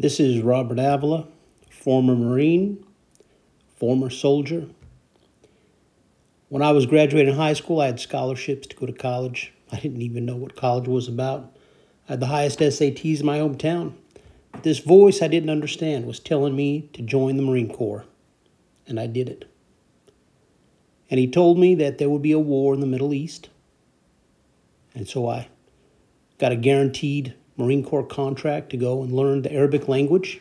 This is Robert Avila, former Marine, former soldier. When I was graduating high school, I had scholarships to go to college. I didn't even know what college was about. I had the highest SATs in my hometown. But This voice I didn't understand was telling me to join the Marine Corps, and I did it. And he told me that there would be a war in the Middle East. And so I got a guaranteed Marine Corps contract to go and learn the Arabic language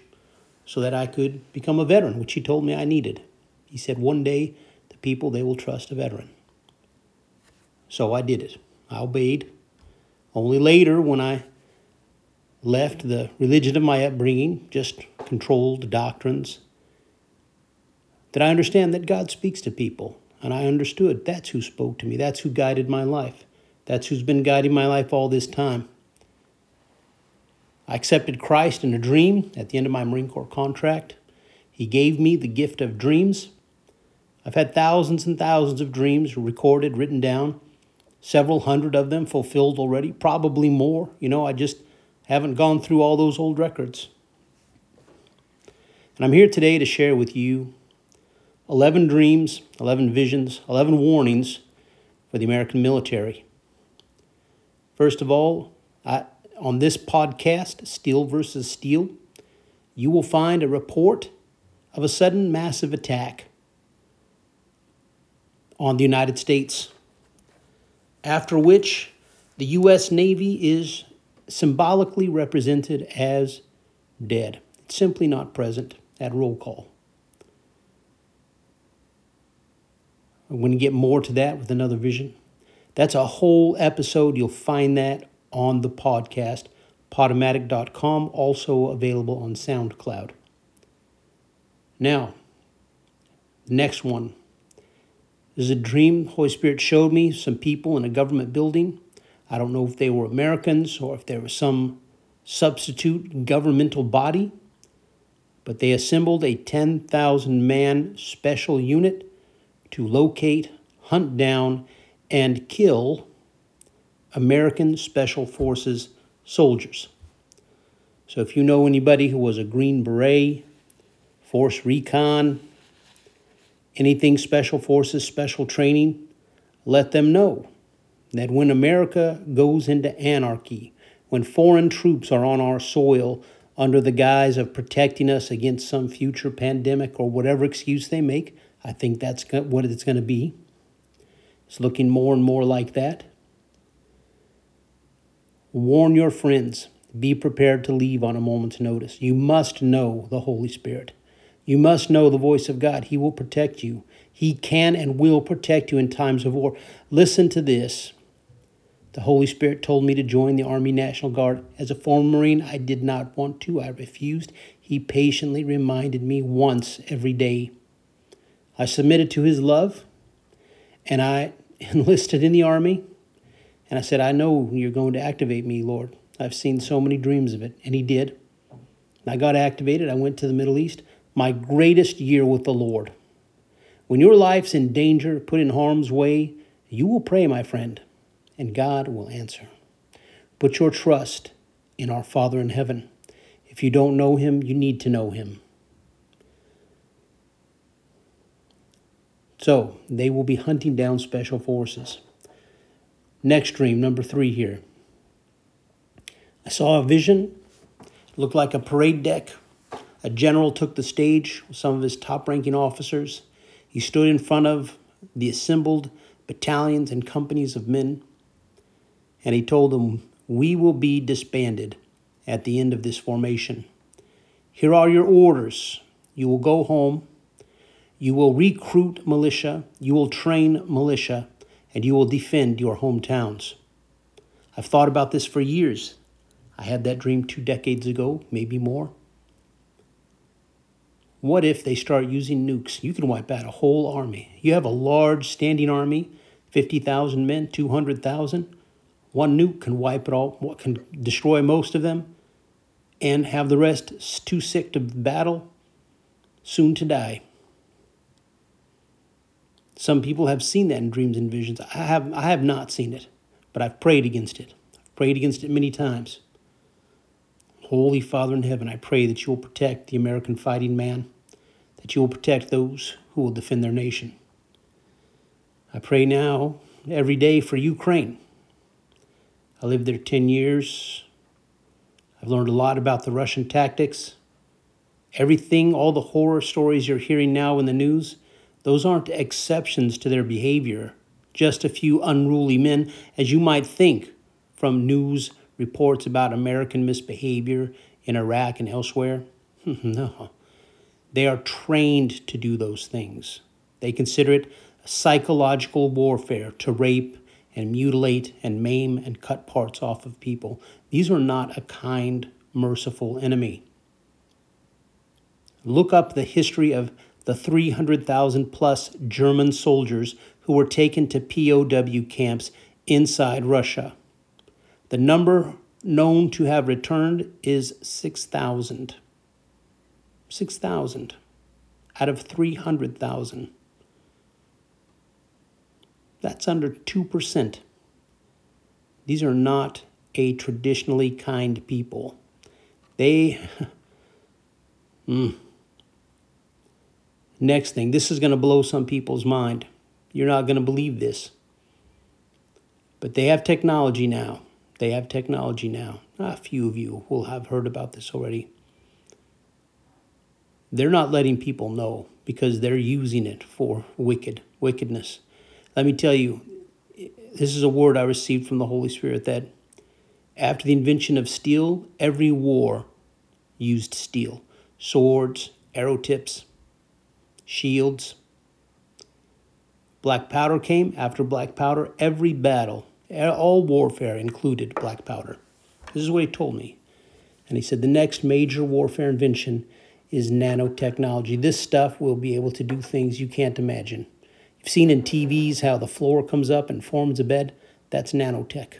so that I could become a veteran, which he told me I needed. He said, one day the people, they will trust a veteran. So I did it. I obeyed. Only later, when I left the religion of my upbringing, just controlled doctrines, that I understand that God speaks to people. And I understood that's who spoke to me, that's who guided my life, that's who's been guiding my life all this time. I accepted Christ in a dream at the end of my Marine Corps contract. He gave me the gift of dreams. I've had thousands and thousands of dreams recorded, written down, several hundred of them fulfilled already, probably more. You know, I just haven't gone through all those old records. And I'm here today to share with you 11 dreams, 11 visions, 11 warnings for the American military. First of all, I, on this podcast, Steel versus Steel, you will find a report of a sudden massive attack on the United States, after which the U.S. Navy is symbolically represented as dead. It's simply not present at roll call. I'm going to get more to that with another vision. That's a whole episode. You'll find that on the podcast, podomatic.com, also available on SoundCloud. Now, next one is a dream Holy Spirit showed me some people in a government building. I don't know if they were Americans or if there was some substitute governmental body, but they assembled a 10,000 man special unit to locate, hunt down, and kill American Special Forces soldiers. So if you know anybody who was a Green Beret, Force Recon, anything Special Forces, special training, let them know that when America goes into anarchy, when foreign troops are on our soil under the guise of protecting us against some future pandemic or whatever excuse they make, I think that's what it's going to be. It's looking more and more like that. Warn your friends. Be prepared to leave on a moment's notice. You must know the Holy Spirit. You must know the voice of God. He will protect you. He can and will protect you in times of war. Listen to this. The Holy Spirit told me to join the Army National Guard. As a former Marine, I did not want to. I refused. He patiently reminded me once every day. I submitted to His love and I enlisted in the Army. And I said, I know you're going to activate me, Lord. I've seen so many dreams of it. And He did. And I got activated. I went to the Middle East. My greatest year with the Lord. When your life's in danger, put in harm's way, you will pray, my friend, and God will answer. Put your trust in our Father in heaven. If you don't know Him, you need to know Him. So they will be hunting down special forces. Next dream, number three here. I saw a vision, it looked like a parade deck. A general took the stage with some of his top ranking officers. He stood in front of the assembled battalions and companies of men, and he told them, We will be disbanded at the end of this formation. Here are your orders. You will go home. You will recruit militia. You will train militia and you will defend your hometowns. I've thought about this for years. I had that dream two decades ago, maybe more. What if they start using nukes? You can wipe out a whole army. You have a large standing army, 50,000 men, 200,000. One nuke can wipe it all, can destroy most of them, and have the rest too sick to battle, soon to die. Some people have seen that in dreams and visions. I have, I have not seen it, but I've prayed against it. I've prayed against it many times. Holy Father in heaven, I pray that you will protect the American fighting man, that you will protect those who will defend their nation. I pray now every day for Ukraine. I lived there 10 years. I've learned a lot about the Russian tactics. Everything, all the horror stories you're hearing now in the news, those aren't exceptions to their behavior. Just a few unruly men, as you might think from news reports about American misbehavior in Iraq and elsewhere. no. They are trained to do those things. They consider it psychological warfare to rape and mutilate and maim and cut parts off of people. These are not a kind, merciful enemy. Look up the history of the 300,000 plus German soldiers who were taken to POW camps inside Russia. The number known to have returned is 6,000. 6,000 out of 300,000. That's under 2%. These are not a traditionally kind people. They. mm. Next thing, this is going to blow some people's mind. You're not going to believe this. But they have technology now. They have technology now. A few of you will have heard about this already. They're not letting people know because they're using it for wicked wickedness. Let me tell you, this is a word I received from the Holy Spirit that after the invention of steel, every war used steel swords, arrow tips, shields. Black powder came after black powder. Every battle, all warfare included black powder. This is what he told me. And he said the next major warfare invention is nanotechnology. This stuff will be able to do things you can't imagine. You've seen in TVs how the floor comes up and forms a bed. That's nanotech.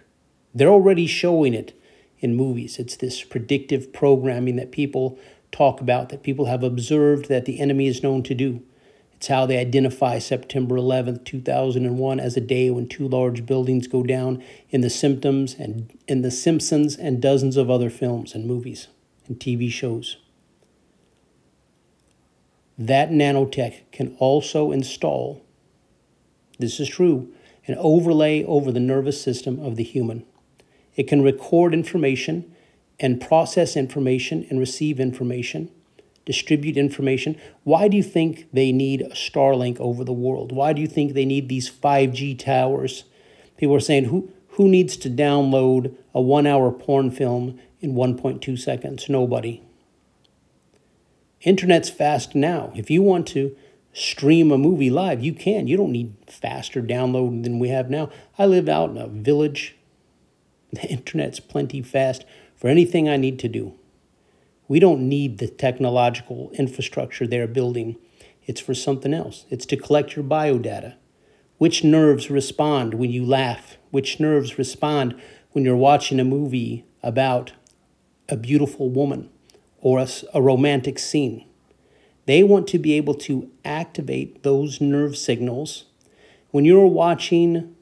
They're already showing it in movies. It's this predictive programming that people talk about, that people have observed that the enemy is known to do. It's how they identify September 11th, 2001 as a day when two large buildings go down in the symptoms and in the Simpsons and dozens of other films and movies and TV shows. That nanotech can also install this is true, an overlay over the nervous system of the human. It can record information and process information and receive information, distribute information. Why do you think they need a Starlink over the world? Why do you think they need these 5G towers? People are saying, who, who needs to download a one hour porn film in 1.2 seconds? Nobody. Internet's fast now. If you want to stream a movie live, you can. You don't need faster download than we have now. I live out in a village. The internet's plenty fast for anything I need to do. We don't need the technological infrastructure they're building. It's for something else. It's to collect your biodata. Which nerves respond when you laugh? Which nerves respond when you're watching a movie about a beautiful woman or a, a romantic scene? They want to be able to activate those nerve signals when you're watching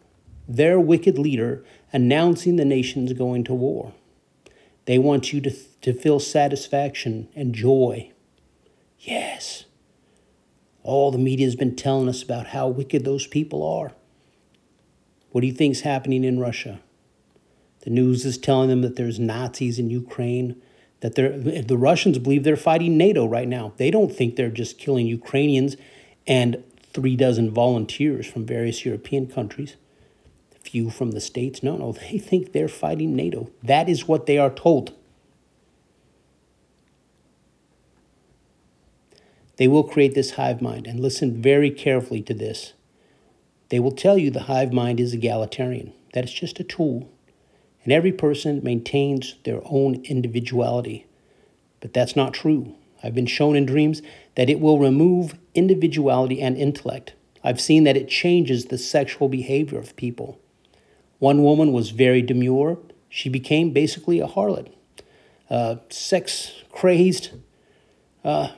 their wicked leader announcing the nation's going to war. They want you to, to feel satisfaction and joy. Yes. All the media has been telling us about how wicked those people are. What do you think is happening in Russia? The news is telling them that there's Nazis in Ukraine that the Russians believe they're fighting NATO right now. They don't think they're just killing Ukrainians and three dozen volunteers from various European countries, few from the States. No, no, they think they're fighting NATO. That is what they are told. They will create this hive mind, and listen very carefully to this. They will tell you the hive mind is egalitarian, that it's just a tool and every person maintains their own individuality. But that's not true. I've been shown in dreams that it will remove individuality and intellect. I've seen that it changes the sexual behavior of people. One woman was very demure. She became basically a harlot, a sex crazed, uh,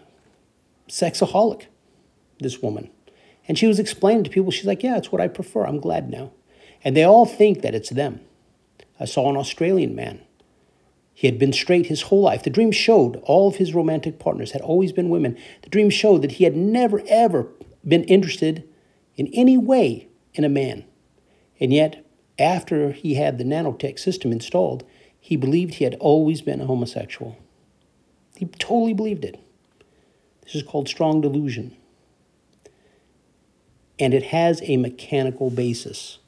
sexaholic, this woman. And she was explaining to people, she's like, Yeah, it's what I prefer. I'm glad now. And they all think that it's them. I saw an Australian man. He had been straight his whole life. The dream showed all of his romantic partners had always been women. The dream showed that he had never, ever been interested in any way in a man. And yet, after he had the nanotech system installed, he believed he had always been a homosexual. He totally believed it. This is called strong delusion. And it has a mechanical basis.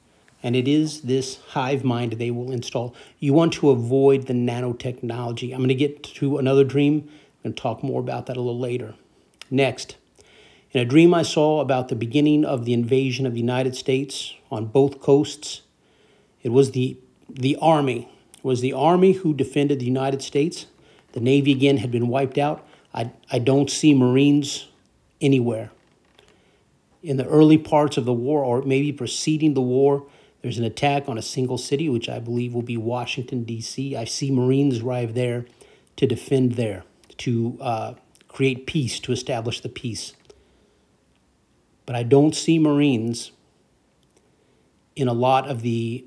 And it is this hive mind they will install. You want to avoid the nanotechnology. I'm going to get to another dream. I'm going to talk more about that a little later. Next, in a dream I saw about the beginning of the invasion of the United States on both coasts, it was the, the Army. It was the Army who defended the United States. The Navy again had been wiped out. I, I don't see Marines anywhere. In the early parts of the war, or maybe preceding the war, there's an attack on a single city, which I believe will be Washington, D.C. I see Marines arrive there to defend there, to uh, create peace, to establish the peace. But I don't see Marines in a lot of the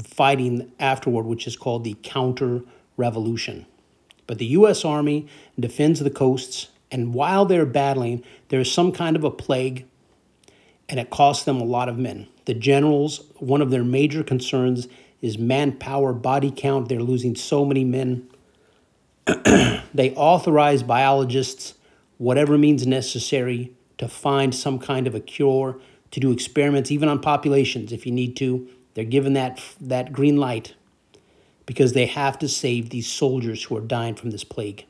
fighting afterward, which is called the counter revolution. But the U.S. Army defends the coasts, and while they're battling, there's some kind of a plague, and it costs them a lot of men. The generals, one of their major concerns is manpower, body count. They're losing so many men. they authorize biologists, whatever means necessary, to find some kind of a cure, to do experiments, even on populations if you need to. They're given that, that green light because they have to save these soldiers who are dying from this plague.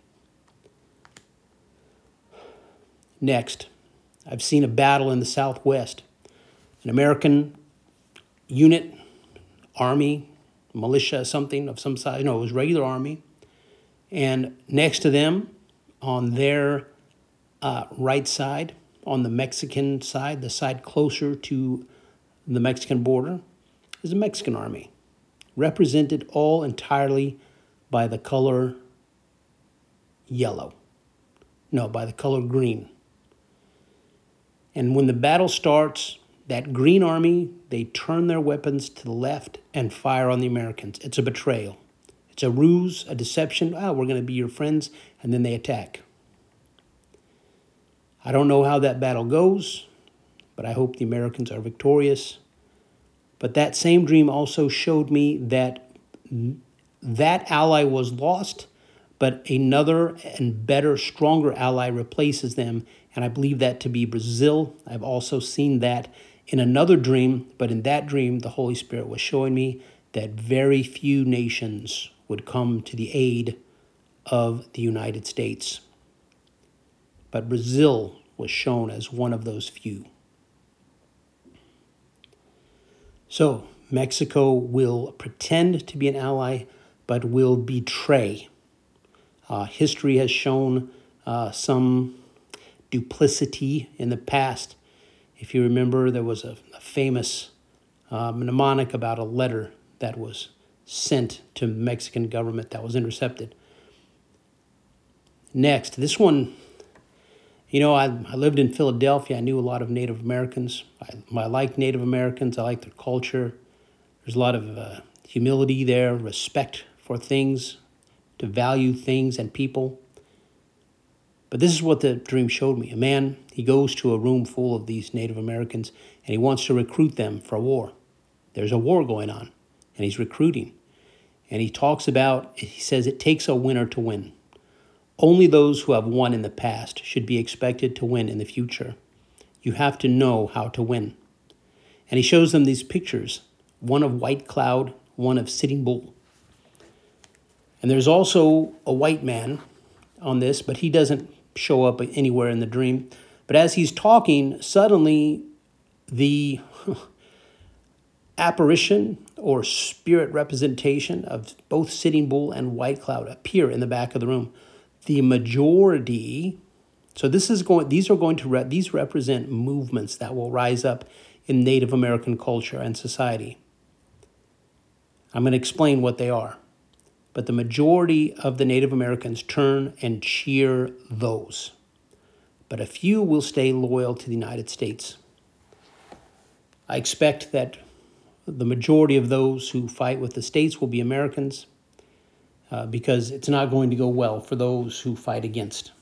Next, I've seen a battle in the Southwest. An American unit, army, militia, something of some size, no, it was regular army. And next to them, on their uh, right side, on the Mexican side, the side closer to the Mexican border, is the Mexican army represented all entirely by the color yellow. No, by the color green. And when the battle starts, that green army, they turn their weapons to the left and fire on the Americans. It's a betrayal. It's a ruse, a deception. Ah, oh, we're going to be your friends, and then they attack. I don't know how that battle goes, but I hope the Americans are victorious. But that same dream also showed me that that ally was lost, but another and better, stronger ally replaces them. And I believe that to be Brazil. I've also seen that in another dream, but in that dream, the Holy Spirit was showing me that very few nations would come to the aid of the United States. But Brazil was shown as one of those few. So Mexico will pretend to be an ally, but will betray. Uh, history has shown uh, some duplicity in the past. If you remember, there was a, a famous uh, mnemonic about a letter that was sent to Mexican government that was intercepted. Next, this one you know, I, I lived in Philadelphia. I knew a lot of Native Americans. I, I like Native Americans. I like their culture. There's a lot of uh, humility there, respect for things, to value things and people. But this is what the dream showed me. A man, he goes to a room full of these Native Americans and he wants to recruit them for war. There's a war going on and he's recruiting. And he talks about, he says, it takes a winner to win. Only those who have won in the past should be expected to win in the future. You have to know how to win. And he shows them these pictures one of White Cloud, one of Sitting Bull. And there's also a white man on this, but he doesn't show up anywhere in the dream. But as he's talking, suddenly the apparition or spirit representation of both Sitting Bull and White Cloud appear in the back of the room the majority so this is going these are going to re, these represent movements that will rise up in native american culture and society. I'm going to explain what they are but the majority of the native americans turn and cheer those. But a few will stay loyal to the united states. I expect that the majority of those who fight with the states will be americans uh, because it's not going to go well for those who fight against.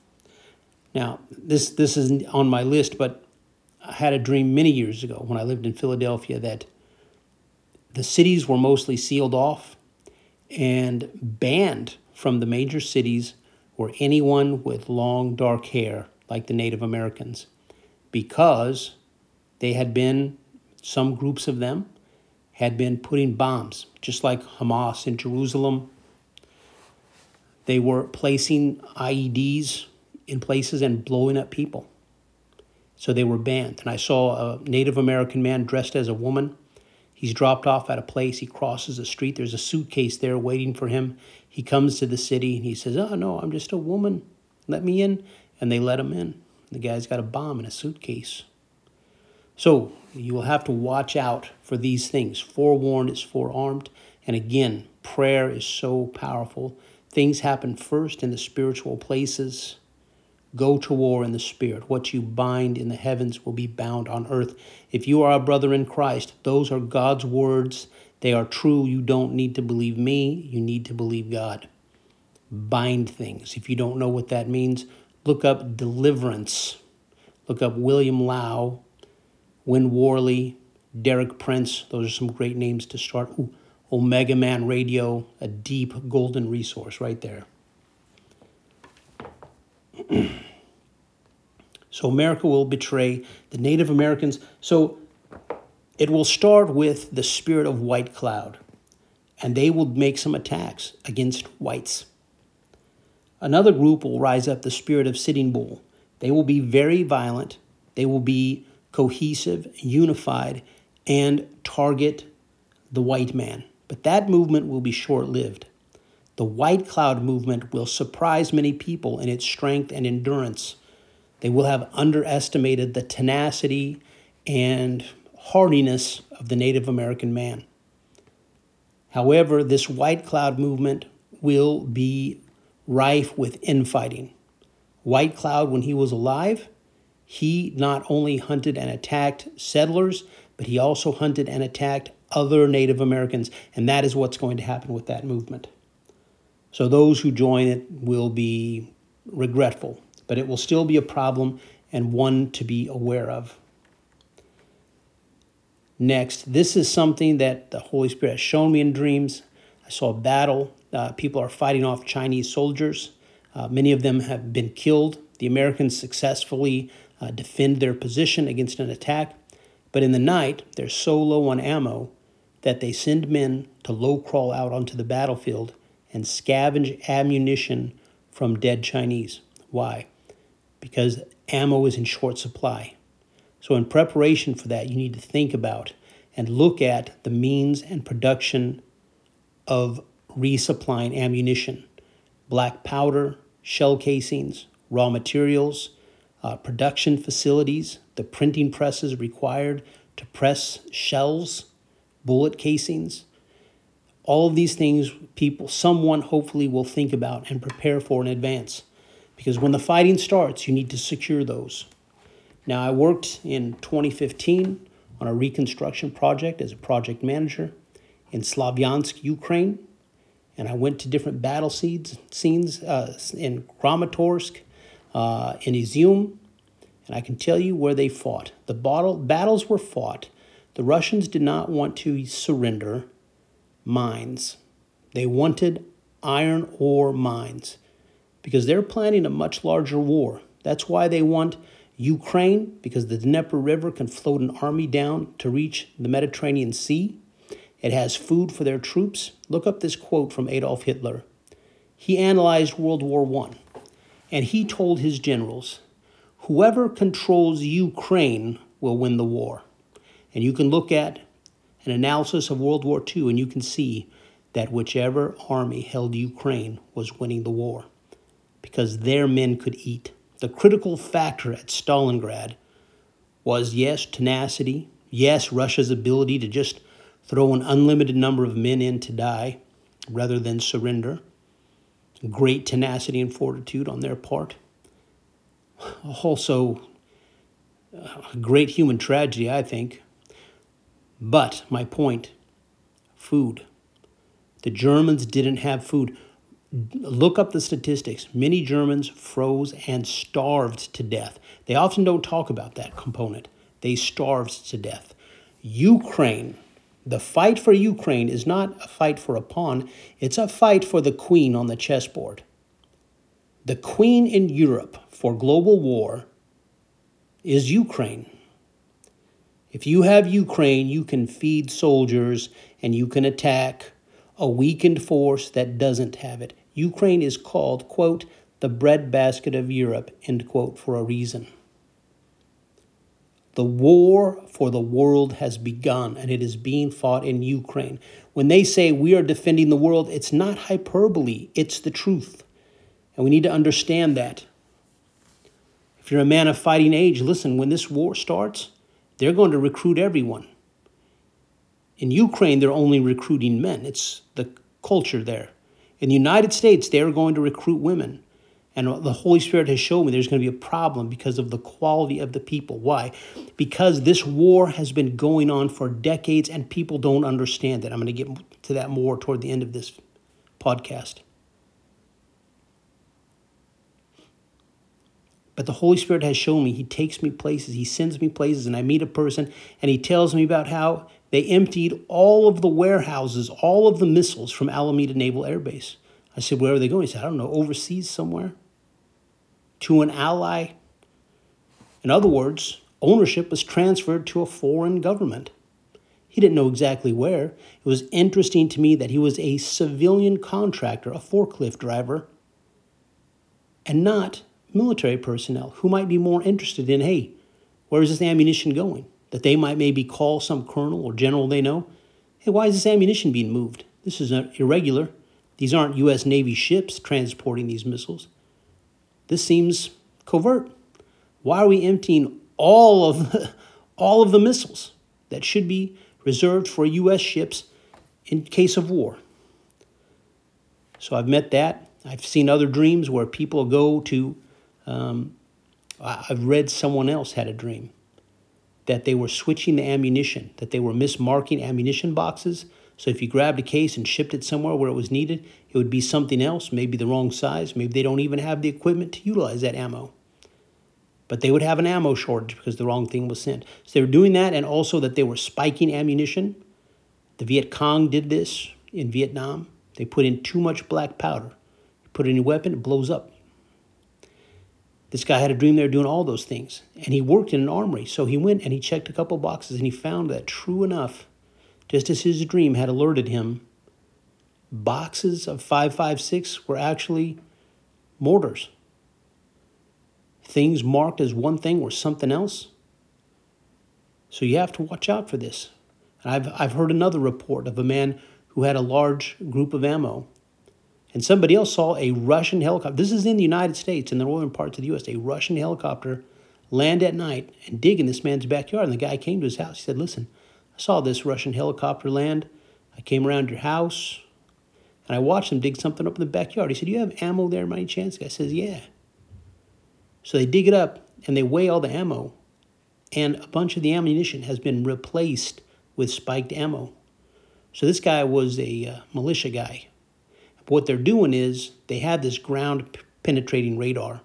Now, this, this isn't on my list, but I had a dream many years ago when I lived in Philadelphia that the cities were mostly sealed off and banned from the major cities or anyone with long dark hair like the Native Americans because they had been, some groups of them, had been putting bombs, just like Hamas in Jerusalem. They were placing IEDs in places and blowing up people. So they were banned. And I saw a Native American man dressed as a woman. He's dropped off at a place. He crosses the street. There's a suitcase there waiting for him. He comes to the city and he says, Oh, no, I'm just a woman. Let me in. And they let him in. The guy's got a bomb in a suitcase. So you will have to watch out for these things. Forewarned is forearmed. And again, prayer is so powerful. Things happen first in the spiritual places. Go to war in the spirit. What you bind in the heavens will be bound on earth. If you are a brother in Christ, those are God's words. They are true. You don't need to believe me, you need to believe God. Bind things. If you don't know what that means, look up deliverance. Look up William Lau, Win Worley, Derek Prince. Those are some great names to start. Ooh, Omega Man Radio, a deep golden resource right there. so America will betray the Native Americans. So it will start with the spirit of white cloud, and they will make some attacks against whites. Another group will rise up the spirit of sitting bull. They will be very violent. They will be cohesive, unified, and target the white man. But that movement will be short lived. The white cloud movement will surprise many people in its strength and endurance. They will have underestimated the tenacity and hardiness of the Native American man. However, this white cloud movement will be rife with infighting. White Cloud, when he was alive, he not only hunted and attacked settlers, but he also hunted and attacked other Native Americans. And that is what's going to happen with that movement. So those who join it will be regretful, but it will still be a problem and one to be aware of. Next, this is something that the Holy Spirit has shown me in dreams. I saw a battle uh, people are fighting off Chinese soldiers. Uh, many of them have been killed. The Americans successfully uh, defend their position against an attack. But in the night, they're so low on ammo that they send men to low crawl out onto the battlefield and scavenge ammunition from dead Chinese. Why? Because ammo is in short supply. So, in preparation for that, you need to think about and look at the means and production of resupplying ammunition, black powder, shell casings, raw materials, uh, production facilities, the printing presses required to press shells, bullet casings. All of these things, people, someone hopefully will think about and prepare for in advance. Because when the fighting starts, you need to secure those. Now, I worked in 2015 on a reconstruction project as a project manager in Slavyansk, Ukraine and I went to different battle scenes, scenes uh, in Kramatorsk, uh, in Izium, and I can tell you where they fought. The battle, battles were fought. The Russians did not want to surrender mines. They wanted iron ore mines because they're planning a much larger war. That's why they want Ukraine, because the Dnieper River can float an army down to reach the Mediterranean Sea. It has food for their troops. Look up this quote from Adolf Hitler. He analyzed World War I, and he told his generals, Whoever controls Ukraine will win the war. And you can look at an analysis of World War II, and you can see that whichever army held Ukraine was winning the war because their men could eat. The critical factor at Stalingrad was yes, tenacity, yes, Russia's ability to just throw an unlimited number of men in to die rather than surrender. Great tenacity and fortitude on their part. Also, a great human tragedy, I think. But my point food. The Germans didn't have food. Look up the statistics. Many Germans froze and starved to death. They often don't talk about that component. They starved to death. Ukraine, the fight for Ukraine is not a fight for a pawn, it's a fight for the queen on the chessboard. The queen in Europe for global war is Ukraine. If you have Ukraine, you can feed soldiers and you can attack a weakened force that doesn't have it. Ukraine is called, quote, the breadbasket of Europe, end quote, for a reason. The war for the world has begun and it is being fought in Ukraine. When they say we are defending the world, it's not hyperbole, it's the truth. And we need to understand that. If you're a man of fighting age, listen, when this war starts, they're going to recruit everyone. In Ukraine, they're only recruiting men, it's the culture there. In the United States, they're going to recruit women. And the Holy Spirit has shown me there's going to be a problem because of the quality of the people. Why? Because this war has been going on for decades and people don't understand it. I'm going to get to that more toward the end of this podcast. But the Holy Spirit has shown me, He takes me places, He sends me places, and I meet a person, and He tells me about how they emptied all of the warehouses, all of the missiles from Alameda Naval Air Base. I said, Where are they going? He said, I don't know, overseas somewhere to an ally. In other words, ownership was transferred to a foreign government. He didn't know exactly where. It was interesting to me that he was a civilian contractor, a forklift driver, and not military personnel who might be more interested in hey, where is this ammunition going? That they might maybe call some colonel or general they know. Hey, why is this ammunition being moved? This is irregular. These aren't U.S. Navy ships transporting these missiles. This seems covert. Why are we emptying all of the, all of the missiles that should be reserved for U.S. ships in case of war? So I've met that. I've seen other dreams where people go to. Um, I've read someone else had a dream that they were switching the ammunition, that they were mismarking ammunition boxes so if you grabbed a case and shipped it somewhere where it was needed, it would be something else, maybe the wrong size. Maybe they don't even have the equipment to utilize that ammo. But they would have an ammo shortage because the wrong thing was sent. So they were doing that, and also that they were spiking ammunition. The Viet Cong did this in Vietnam. They put in too much black powder. You put in your weapon, it blows up. This guy had a dream they were doing all those things. And he worked in an armory. So he went and he checked a couple boxes and he found that true enough, just as his dream had alerted him, boxes of 556 were actually mortars. Things marked as one thing were something else. So you have to watch out for this. And I've, I've heard another report of a man who had a large group of ammo. And somebody else saw a Russian helicopter. This is in the United States, in the northern parts of the U.S. A Russian helicopter land at night and dig in this man's backyard. And the guy came to his house. He said, Listen, I saw this Russian helicopter land. I came around your house and I watched them dig something up in the backyard. He said, You have ammo there any chance? The guy says, Yeah. So they dig it up and they weigh all the ammo, and a bunch of the ammunition has been replaced with spiked ammo. So this guy was a uh, militia guy. What they're doing is they have this ground penetrating radar.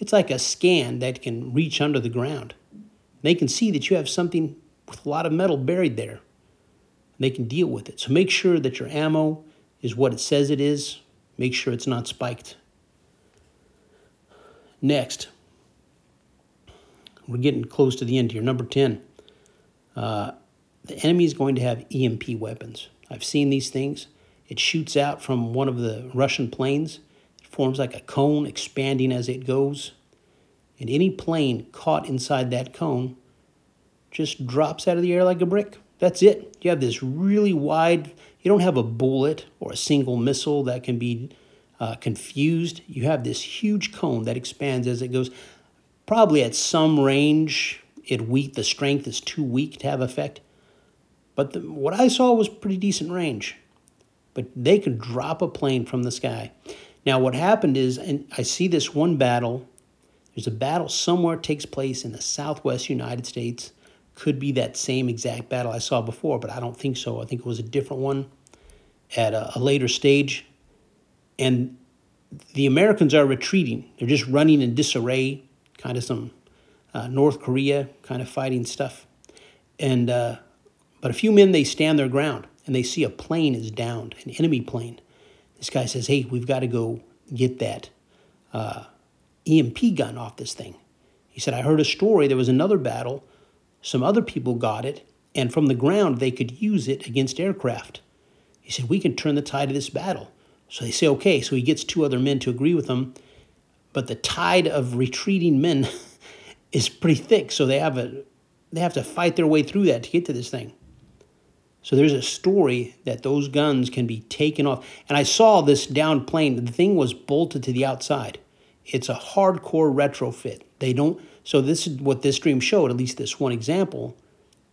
It's like a scan that can reach under the ground. They can see that you have something with a lot of metal buried there. They can deal with it. So make sure that your ammo is what it says it is. Make sure it's not spiked. Next, we're getting close to the end here. Number 10. Uh, the enemy is going to have EMP weapons. I've seen these things. It shoots out from one of the Russian planes. It forms like a cone expanding as it goes. And any plane caught inside that cone just drops out of the air like a brick. That's it. You have this really wide, you don't have a bullet or a single missile that can be uh, confused. You have this huge cone that expands as it goes. Probably at some range, it weak. The strength is too weak to have effect. But the, what I saw was pretty decent range. But they could drop a plane from the sky. Now, what happened is, and I see this one battle. There's a battle somewhere takes place in the southwest United States could be that same exact battle I saw before, but I don't think so. I think it was a different one at a, a later stage. and the Americans are retreating. They're just running in disarray, kind of some uh, North Korea kind of fighting stuff. And uh, but a few men they stand their ground and they see a plane is downed, an enemy plane. This guy says, "Hey, we've got to go get that uh, EMP gun off this thing." He said, "I heard a story. There was another battle. Some other people got it, and from the ground they could use it against aircraft." He said, "We can turn the tide of this battle." So they say, "Okay." So he gets two other men to agree with him, but the tide of retreating men is pretty thick. So they have a they have to fight their way through that to get to this thing. So there's a story that those guns can be taken off. And I saw this down plane. The thing was bolted to the outside. It's a hardcore retrofit. They don't. So this is what this dream showed. At least this one example.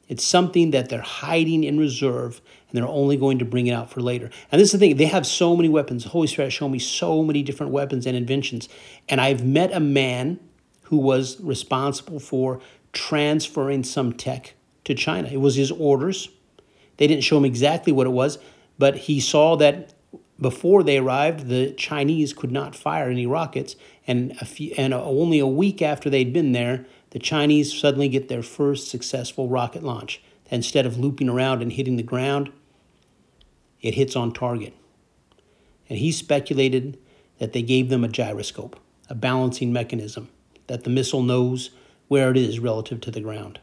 It's something that they're hiding in reserve, and they're only going to bring it out for later. And this is the thing. They have so many weapons. Holy Spirit shown me so many different weapons and inventions. And I've met a man who was responsible for transferring some tech to China. It was his orders they didn't show him exactly what it was, but he saw that before they arrived, the Chinese could not fire any rockets, and a few, and only a week after they'd been there, the Chinese suddenly get their first successful rocket launch. Instead of looping around and hitting the ground, it hits on target. And he speculated that they gave them a gyroscope, a balancing mechanism, that the missile knows where it is relative to the ground.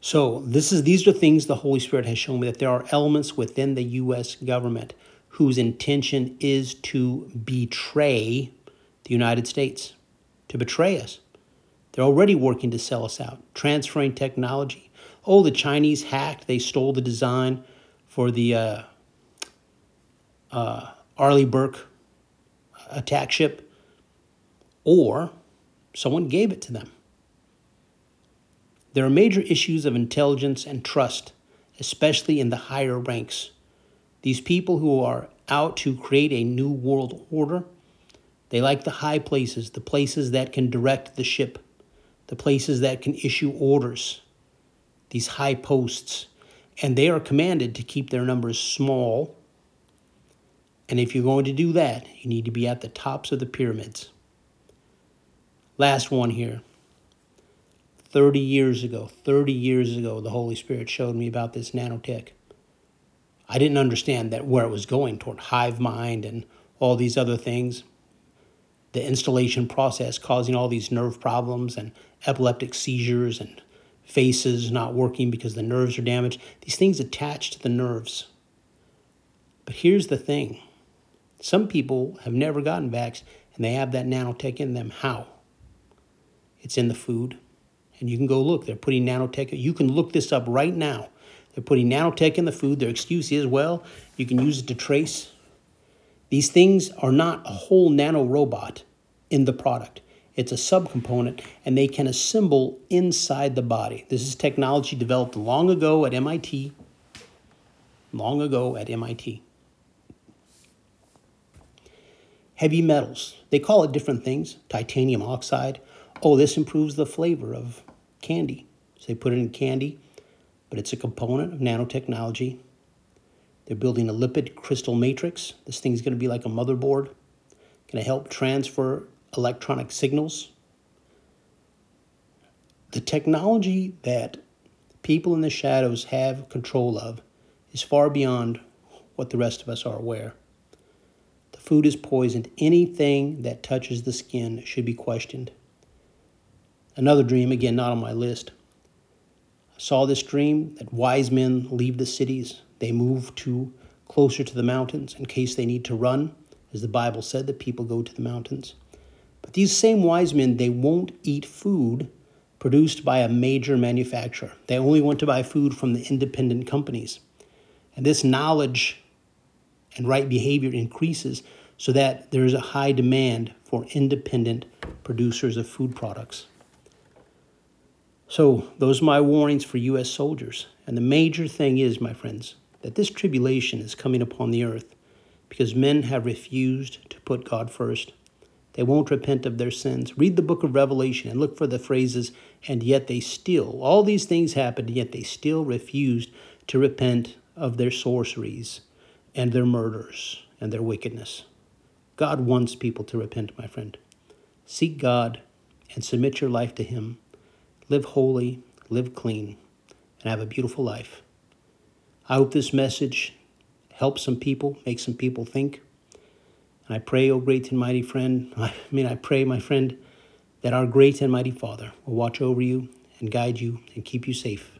So this is these are things the Holy Spirit has shown me that there are elements within the US government whose intention is to betray the United States, to betray us. They're already working to sell us out, transferring technology. Oh, the Chinese hacked, they stole the design for the uh, uh, Arleigh Burke attack ship, or someone gave it to them. There are major issues of intelligence and trust, especially in the higher ranks. These people who are out to create a new world order, they like the high places, the places that can direct the ship, the places that can issue orders, these high posts. And they are commanded to keep their numbers small. And if you're going to do that, you need to be at the tops of the pyramids. Last one here. 30 years ago, 30 years ago, the Holy Spirit showed me about this nanotech. I didn't understand that where it was going toward hive mind and all these other things. The installation process causing all these nerve problems and epileptic seizures and faces not working because the nerves are damaged. These things attach to the nerves. But here's the thing some people have never gotten vax and they have that nanotech in them. How? It's in the food and you can go look. They're putting nanotech. You can look this up right now. They're putting nanotech in the food. Their excuse is, well, you can use it to trace. These things are not a whole nano robot in the product. It's a subcomponent, and they can assemble inside the body. This is technology developed long ago at MIT. Long ago at MIT. Heavy metals. They call it different things titanium oxide. Oh, this improves the flavor of candy. So they put it in candy, but it's a component of nanotechnology. They're building a lipid crystal matrix. This thing's going to be like a motherboard, going to help transfer electronic signals. The technology that people in the shadows have control of is far beyond what the rest of us are aware. The food is poisoned. Anything that touches the skin should be questioned. Another dream, again, not on my list. I saw this dream that wise men leave the cities. They move to closer to the mountains in case they need to run, as the Bible said that people go to the mountains. But these same wise men, they won't eat food produced by a major manufacturer. They only want to buy food from the independent companies. And this knowledge and right behavior increases so that there is a high demand for independent producers of food products. So, those are my warnings for U.S. soldiers. And the major thing is, my friends, that this tribulation is coming upon the earth because men have refused to put God first. They won't repent of their sins. Read the book of Revelation and look for the phrases, and yet they still, all these things happened, yet they still refused to repent of their sorceries, and their murders and their wickedness. God wants people to repent, my friend. Seek God and submit your life to Him. Live holy, live clean, and have a beautiful life. I hope this message helps some people, makes some people think. And I pray, O oh great and mighty friend, I mean, I pray, my friend, that our great and mighty Father will watch over you and guide you and keep you safe